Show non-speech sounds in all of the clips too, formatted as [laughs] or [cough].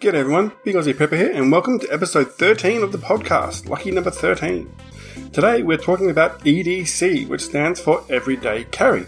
G'day everyone, Big Aussie Prepper here, and welcome to episode 13 of the podcast, lucky number 13. Today we're talking about EDC, which stands for Everyday Carry.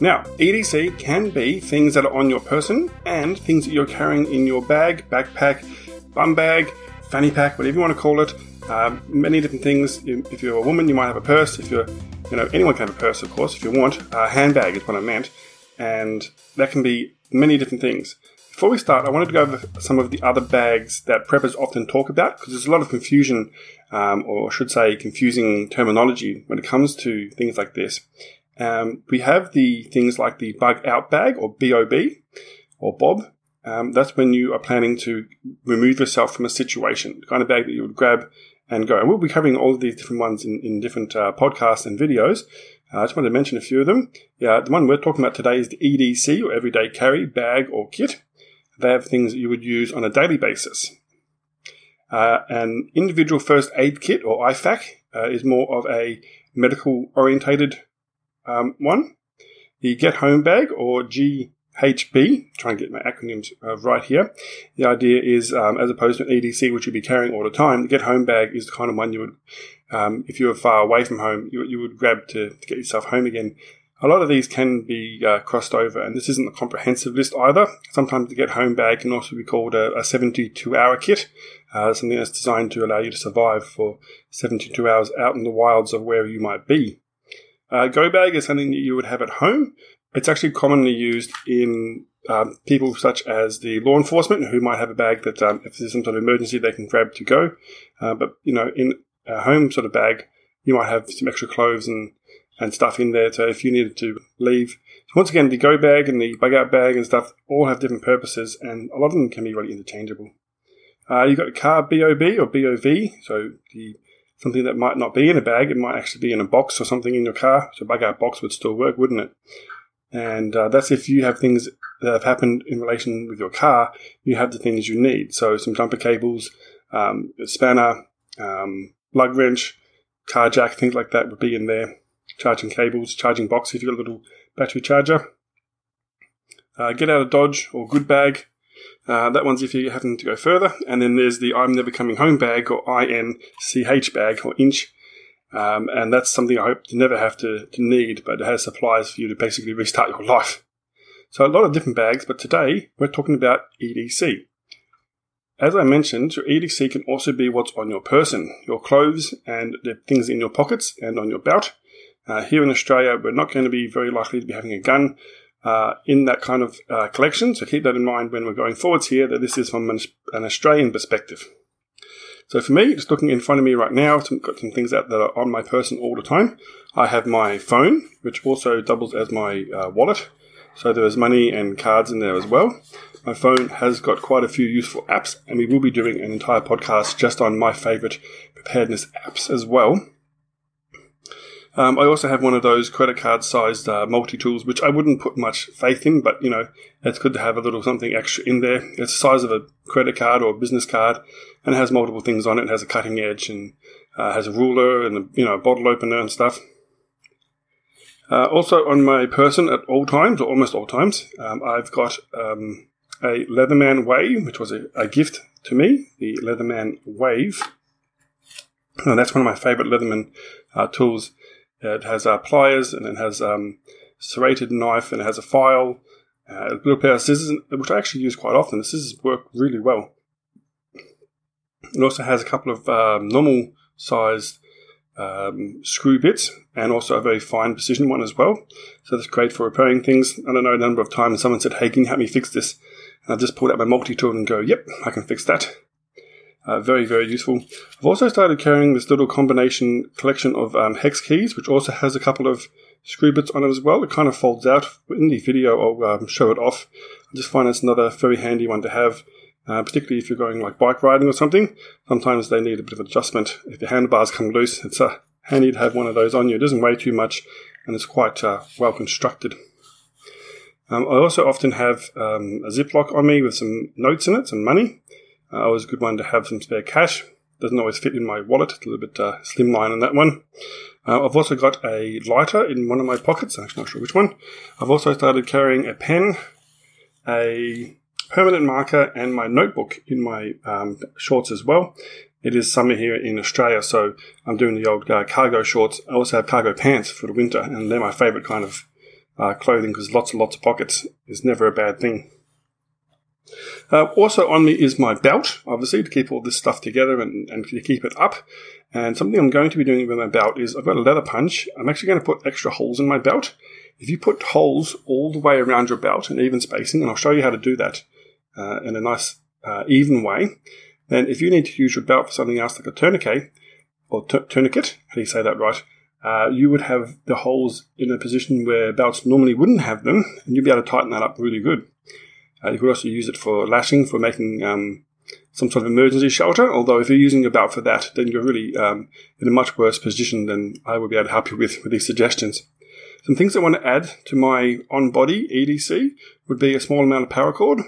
Now, EDC can be things that are on your person and things that you're carrying in your bag, backpack, bum bag, fanny pack, whatever you want to call it. Um, many different things. If you're a woman, you might have a purse. If you're, you know, anyone can have a purse, of course, if you want. A handbag is what I meant. And that can be many different things. Before we start, I wanted to go over some of the other bags that preppers often talk about because there's a lot of confusion, um, or I should say, confusing terminology when it comes to things like this. Um, we have the things like the bug out bag or BOB or Bob. Um, that's when you are planning to remove yourself from a situation, the kind of bag that you would grab and go. And we'll be covering all of these different ones in, in different uh, podcasts and videos. Uh, I just wanted to mention a few of them. Yeah, the one we're talking about today is the EDC or Everyday Carry bag or kit. They have things that you would use on a daily basis. Uh, an individual first aid kit or IFAK uh, is more of a medical orientated um, one. The Get Home Bag or GHB, trying to get my acronyms uh, right here. The idea is, um, as opposed to an EDC, which you'd be carrying all the time, the Get Home Bag is the kind of one you would, um, if you were far away from home, you, you would grab to, to get yourself home again. A lot of these can be uh, crossed over, and this isn't a comprehensive list either. Sometimes the get home bag can also be called a, a 72 hour kit, uh, something that's designed to allow you to survive for 72 hours out in the wilds of wherever you might be. Uh, go bag is something that you would have at home. It's actually commonly used in um, people such as the law enforcement who might have a bag that um, if there's some sort of emergency they can grab to go. Uh, but you know, in a home sort of bag, you might have some extra clothes and and stuff in there. So if you needed to leave, so once again, the go bag and the bug out bag and stuff all have different purposes, and a lot of them can be really interchangeable. Uh, you've got car BOB or BOV, so the something that might not be in a bag, it might actually be in a box or something in your car. So bug out box would still work, wouldn't it? And uh, that's if you have things that have happened in relation with your car, you have the things you need. So some jumper cables, um, spanner, um, lug wrench, car jack, things like that would be in there charging cables, charging box if you've got a little battery charger. Uh, get out of Dodge or Good Bag. Uh, that one's if you're having to go further. And then there's the I'm Never Coming Home bag or INCH bag or inch. Um, and that's something I hope to never have to, to need, but it has supplies for you to basically restart your life. So a lot of different bags, but today we're talking about EDC. As I mentioned, your EDC can also be what's on your person, your clothes and the things in your pockets and on your belt. Uh, here in Australia, we're not going to be very likely to be having a gun uh, in that kind of uh, collection, so keep that in mind when we're going forwards here that this is from an, an, Australian perspective. So for me, just looking in front of me right now, I've got some things out that are on my person all the time. I have my phone, which also doubles as my uh, wallet. So there's money and cards in there as well. My phone has got quite a few useful apps, and we will be doing an entire podcast just on my favorite preparedness apps as well. Um, I also have one of those credit card sized uh, multi tools, which I wouldn't put much faith in, but you know, it's good to have a little something extra in there. It's the size of a credit card or a business card, and it has multiple things on it. It has a cutting edge and uh, has a ruler and a, you know a bottle opener and stuff. Uh, also on my person at all times, or almost all times, um, I've got um, a Leatherman Wave, which was a, a, gift to me. The Leatherman Wave. And that's one of my favorite Leatherman uh, tools. It has uh, pliers and it has um, serrated knife and it has a file, uh, a little pair of scissors, which I actually use quite often. The scissors work really well. It also has a couple of um, normal sized um, screw bits and also a very fine precision one as well. So that's great for repairing things. I don't know a number of times someone said, Hey, can you help me fix this? And I just pulled out my multi tool and go, Yep, I can fix that. Uh, very, very useful. I've also started carrying this little combination collection of um, hex keys, which also has a couple of screw bits on it as well. It kind of folds out. In the video, I'll um, show it off. I just find it's another very handy one to have, uh, particularly if you're going like bike riding or something. Sometimes they need a bit of adjustment. If the handlebars come loose, it's uh, handy to have one of those on you. It doesn't weigh too much, and it's quite uh, well constructed. Um, I also often have um, a Ziploc on me with some notes in it, some money. Uh, always a good one to have some spare cash. Doesn't always fit in my wallet. It's a little bit uh, slimline on that one. Uh, I've also got a lighter in one of my pockets. I'm actually not sure which one. I've also started carrying a pen, a permanent marker, and my notebook in my um, shorts as well. It is summer here in Australia, so I'm doing the old uh, cargo shorts. I also have cargo pants for the winter, and they're my favourite kind of uh, clothing because lots and lots of pockets is never a bad thing. Uh, also on me is my belt, obviously, to keep all this stuff together and, and to keep it up. And something I'm going to be doing with my belt is I've got a leather punch. I'm actually going to put extra holes in my belt. If you put holes all the way around your belt and even spacing, and I'll show you how to do that uh, in a nice uh, even way, then if you need to use your belt for something else like a tourniquet or t- tourniquet, how do you say that right? Uh, you would have the holes in a position where belts normally wouldn't have them, and you'd be able to tighten that up really good. Uh, you could also use it for lashing, for making um, some sort of emergency shelter. Although if you're using a belt for that, then you're really um, in a much worse position than I would be able to help you with with these suggestions. Some things I want to add to my on-body EDC would be a small amount of paracord,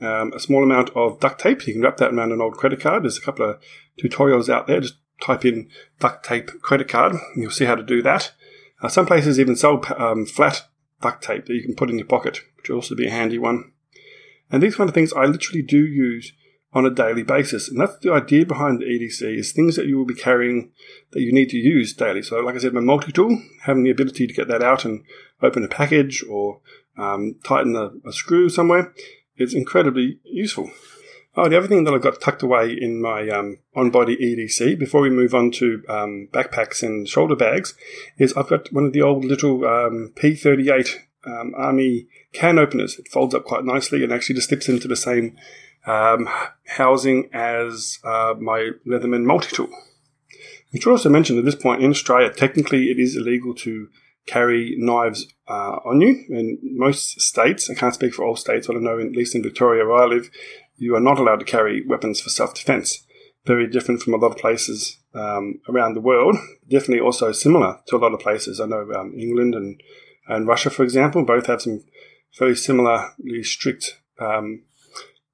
um, a small amount of duct tape. You can wrap that around an old credit card. There's a couple of tutorials out there. Just type in duct tape credit card, and you'll see how to do that. Uh, some places even sell um, flat duct tape that you can put in your pocket, which will also be a handy one. And these kind of things I literally do use on a daily basis. And that's the idea behind the EDC is things that you will be carrying that you need to use daily. So like I said, my multi-tool, having the ability to get that out and open a package or um, tighten a, a, screw somewhere is incredibly useful. Oh, the other thing that I've got tucked away in my um, on-body EDC before we move on to um, backpacks and shoulder bags is I've got one of the old little um, P38 um, Army can openers. It folds up quite nicely and actually just slips into the same um, housing as uh, my Leatherman multi-tool. We should also mention at this point in Australia, technically it is illegal to carry knives uh, on you. In most states, I can't speak for all states, but I know at least in Victoria where I live, you are not allowed to carry weapons for self-defense. Very different from a lot of places um, around the world. Definitely also similar to a lot of places. I know um, England and, and Russia, for example, both have some very similarly strict um,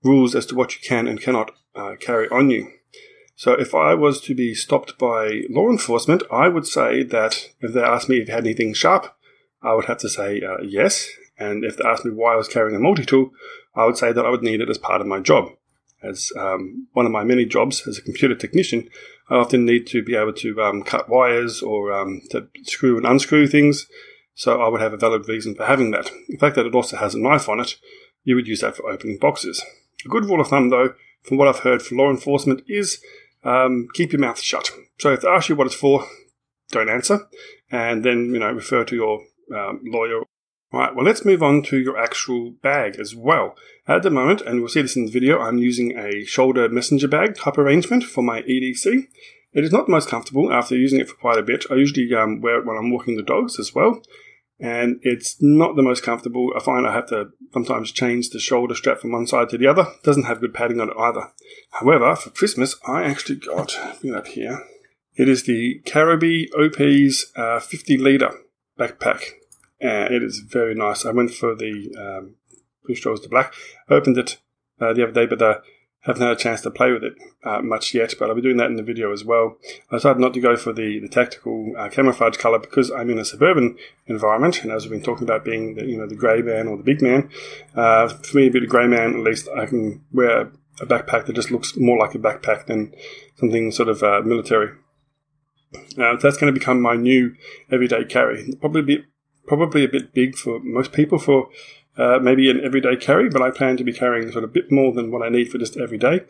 rules as to what you can and cannot uh, carry on you. So if I was to be stopped by law enforcement, I would say that if they asked me if I had anything sharp, I would have to say uh, yes. And if they asked me why I was carrying a multi-tool, I would say that I would need it as part of my job. As um, one of my many jobs as a computer technician, I often need to be able to um, cut wires or um, to screw and unscrew things. So I would have a valid reason for having that. The fact that it also has a knife on it, you would use that for opening boxes. A good rule of thumb, though, from what I've heard for law enforcement, is um, keep your mouth shut. So if they ask you what it's for, don't answer, and then you know refer to your um, lawyer. All right, well, let's move on to your actual bag as well. At the moment, and we'll see this in the video, I'm using a shoulder messenger bag type arrangement for my EDC. It is not the most comfortable after using it for quite a bit. I usually um, wear it when I'm walking the dogs as well and it's not the most comfortable. I find I have to sometimes change the shoulder strap from one side to the other. Doesn't have good padding on it either. However, for Christmas, I actually got, bring that here. It is the Caribee OP's uh, 50 litre backpack. And it is very nice. I went for the um, straws to black. I opened it uh, the other day, but the haven't had a chance to play with it uh, much yet, but I'll be doing that in the video as well. I decided not to go for the, the tactical uh, camouflage color because I'm in a suburban environment, and as we've been talking about being the, you know the grey man or the big man, uh, for me to be the grey man, at least I can wear a backpack that just looks more like a backpack than something sort of uh, military. That's going to become my new everyday carry. Probably be probably a bit big for most people for uh, maybe an everyday carry, but I plan to be carrying sort of a bit more than what I need for just every day.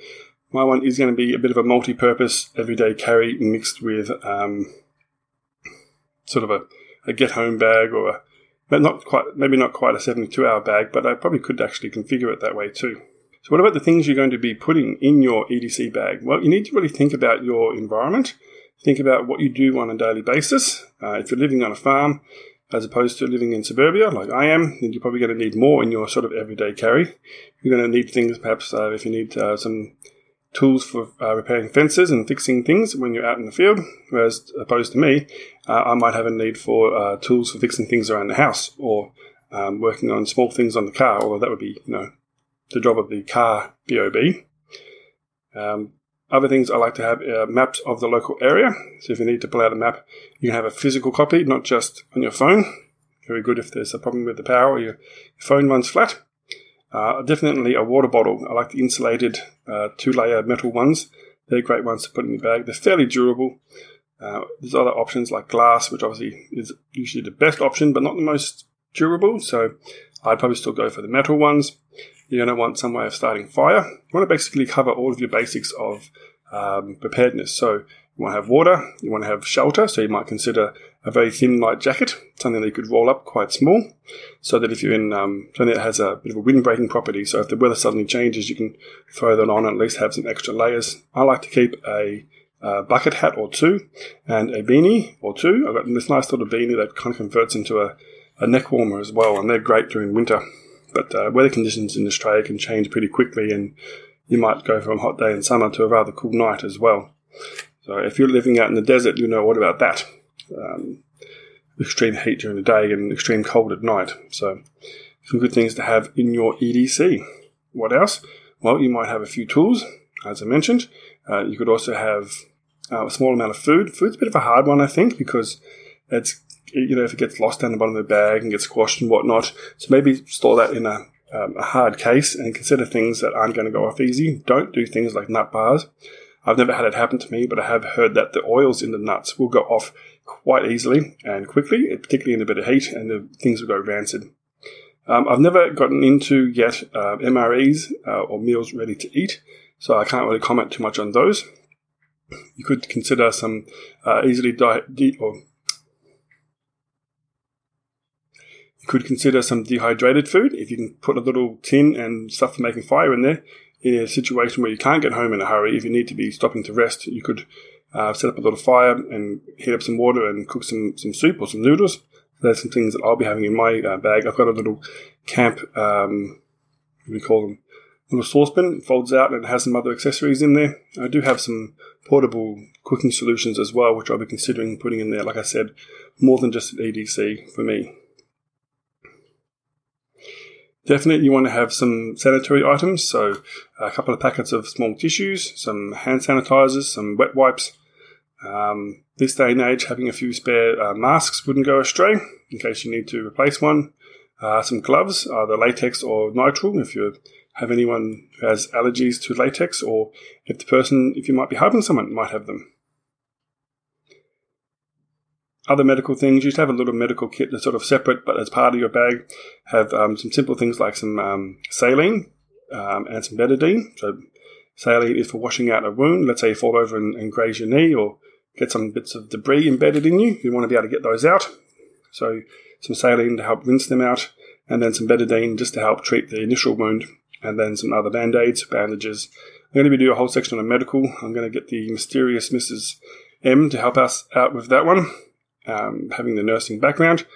My one is going to be a bit of a multi-purpose everyday carry mixed with um, sort of a, a get home bag or a, but not quite, maybe not quite a 72 hour bag, but I probably could actually configure it that way too. So what about the things you're going to be putting in your EDC bag? Well, you need to really think about your environment. Think about what you do on a daily basis. Uh, if you're living on a farm, as opposed to living in suburbia like I am, then you're probably going to need more in your sort of everyday carry. You're going to need things, perhaps, uh, if you need uh, some tools for uh, repairing fences and fixing things when you're out in the field, whereas opposed to me, uh, I might have a need for uh, tools for fixing things around the house or um, working on small things on the car, although that would be, you know, the job of the car BOB. Um, other things I like to have are maps of the local area. So if you need to pull out a map, you can have a physical copy, not just on your phone. Very good if there's a problem with the power or your phone runs flat. Uh, definitely a water bottle. I like the insulated uh, two layer metal ones. They're great ones to put in your bag. They're fairly durable. Uh, there's other options like glass, which obviously is usually the best option, but not the most durable. So I'd probably still go for the metal ones. You're going to want some way of starting fire. You want to basically cover all of your basics of um, preparedness. So you want to have water, you want to have shelter, so you might consider a very thin light jacket, something that you could roll up quite small, so that if you're in um, something that has a bit of a wind breaking property, so if the weather suddenly changes, you can throw that on and at least have some extra layers. I like to keep a, a bucket hat or two and a beanie or two. I've got this nice little beanie that kind of converts into a, a neck warmer as well, and they're great during winter. But uh, weather conditions in Australia can change pretty quickly, and you might go from a hot day in summer to a rather cool night as well. So if you're living out in the desert, you know what about that. Um, extreme heat during the day and extreme cold at night. So some good things to have in your EDC. What else? Well, you might have a few tools, as I mentioned. Uh, you could also have uh, a small amount of food. Food's a bit of a hard one, I think, because it's you know if it gets lost down the bottom of the bag and gets squashed and whatnot. So maybe store that in a, um, a hard case and consider things that aren't going to go off easy. Don't do things like nut bars. I've never had it happen to me, but I have heard that the oils in the nuts will go off quite easily and quickly, particularly in a bit of heat, and the things will go rancid. Um, I've never gotten into yet uh, MREs uh, or meals ready to eat, so I can't really comment too much on those. You could consider some uh, easily di- de- or you could consider some dehydrated food if you can put a little tin and stuff for making fire in there in a situation where you can't get home in a hurry, if you need to be stopping to rest, you could uh, set up a little fire and heat up some water and cook some, some soup or some noodles. There's some things that I'll be having in my uh, bag. I've got a little camp, um, what do we call them? A little saucepan, folds out and it has some other accessories in there. I do have some portable cooking solutions as well, which I'll be considering putting in there. Like I said, more than just an EDC for me. Definitely, you want to have some sanitary items, so a couple of packets of small tissues, some hand sanitizers, some wet wipes. Um, this day and age, having a few spare uh, masks wouldn't go astray in case you need to replace one. Uh, some gloves, either latex or nitrile, if you have anyone who has allergies to latex, or if the person, if you might be helping someone, might have them other medical things. You should have a little medical kit that's sort of separate, but as part of your bag, have um, some simple things like some um, saline um, and some betadine. So, saline is for washing out a wound. Let's say you fall over and, and, graze your knee or get some bits of debris embedded in you. You want to be able to get those out. So, some saline to help rinse them out, and then some betadine just to help treat the initial wound, and then some other band aids, bandages. I'm going to be doing a whole section on medical. I'm going to get the mysterious Mrs. M to help us out with that one um, having the nursing background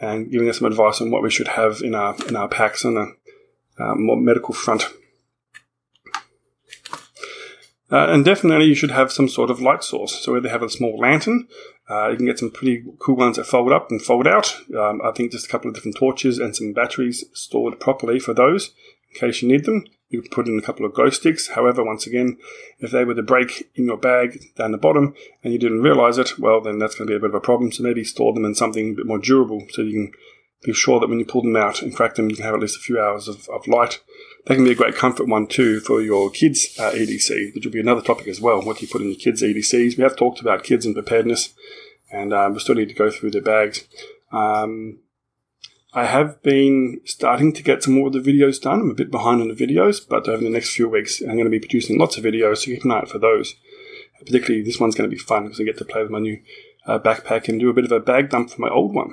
and giving us some advice on what we should have in our in our packs on the uh, more medical front. Uh, and definitely, you should have some sort of light source. So, you have a small lantern, uh, you can get some pretty cool ones that fold up and fold out. Um, I think just a couple of different torches and some batteries stored properly for those in case you need them. You could put in a couple of glow sticks. However, once again, if they were to break in your bag down the bottom and you didn't realize it, well, then that's going to be a bit of a problem. So maybe store them in something a bit more durable so you can be sure that when you pull them out and crack them, you can have at least a few hours of, of light. That can be a great comfort one too for your kids' uh, EDC, which will be another topic as well. What do you put in your kids' EDCs? We have talked about kids and preparedness, and um, we still need to go through their bags. Um, I have been starting to get some more of the videos done. I'm a bit behind on the videos, but over the next few weeks, I'm going to be producing lots of videos, so keep an eye out for those. Particularly, this one's going to be fun because I get to play with my new uh, backpack and do a bit of a bag dump for my old one.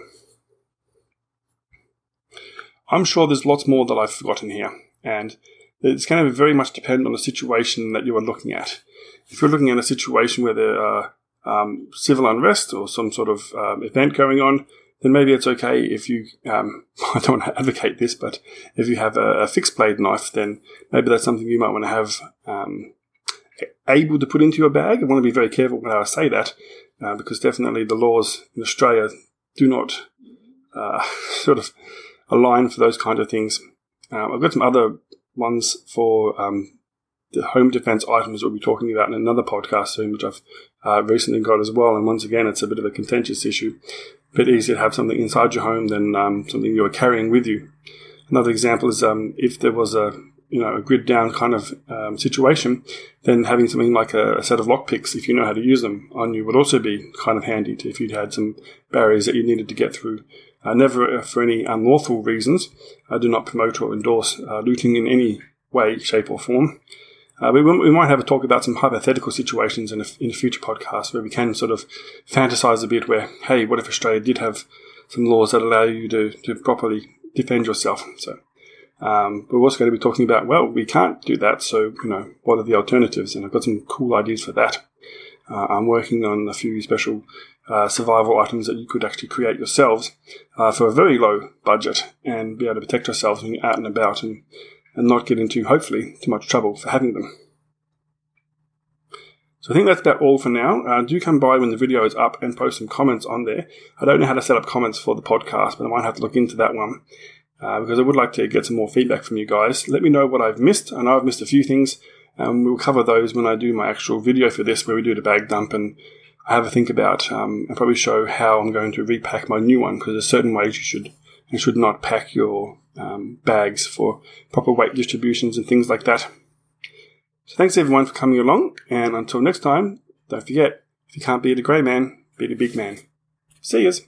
I'm sure there's lots more that I've forgotten here, and it's going to very much depend on the situation that you are looking at. If you're looking at a situation where there are um, civil unrest or some sort of um, event going on, then maybe it's okay if you, um, [laughs] I don't want to advocate this, but if you have a, a, fixed blade knife, then maybe that's something you might want to have um, able to put into your bag. I want to be very careful when I say that, uh, because definitely the laws in Australia do not uh, [laughs] sort of align for those kind of things. Uh, I've got some other ones for um, the home defense items we'll be talking about in another podcast soon, which I've uh, recently got as well. And once again, it's a bit of a contentious issue bit easier to have something inside your home than um, something you're carrying with you. Another example is um, if there was a you know a grid down kind of um, situation, then having something like a, a set of lockpicks, if you know how to use them, on you would also be kind of handy to, if you'd had some barriers that you needed to get through. Uh, never for any unlawful reasons. I do not promote or endorse uh, looting in any way, shape, or form. Uh, we, we might have a talk about some hypothetical situations in a, in a future podcast where we can sort of fantasize a bit where, hey, what if Australia did have some laws that allow you to, to properly defend yourself? So, um, we're also going to be talking about, well, we can't do that, so, you know, what are the alternatives? And I've got some cool ideas for that. Uh, I'm working on a few special uh, survival items that you could actually create yourselves uh, for a very low budget and be able to protect yourselves when you're out and about and and not get into, hopefully, too much trouble for having them. So I think that's about all for now. Uh, do come by when the video is up and post some comments on there. I don't know how to set up comments for the podcast, but I might have to look into that one uh, because I would like to get some more feedback from you guys. Let me know what I've missed. I know I've missed a few things. and we'll cover those when I do my actual video for this, where we do the bag dump and I have a think about um, and probably show how I'm going to repack my new one because there's certain ways you should and should not pack your um, bags for proper weight distributions and things like that. So thanks everyone for coming along, and until next time, don't forget, if you can't beat a grey man, beat a big man. See yous.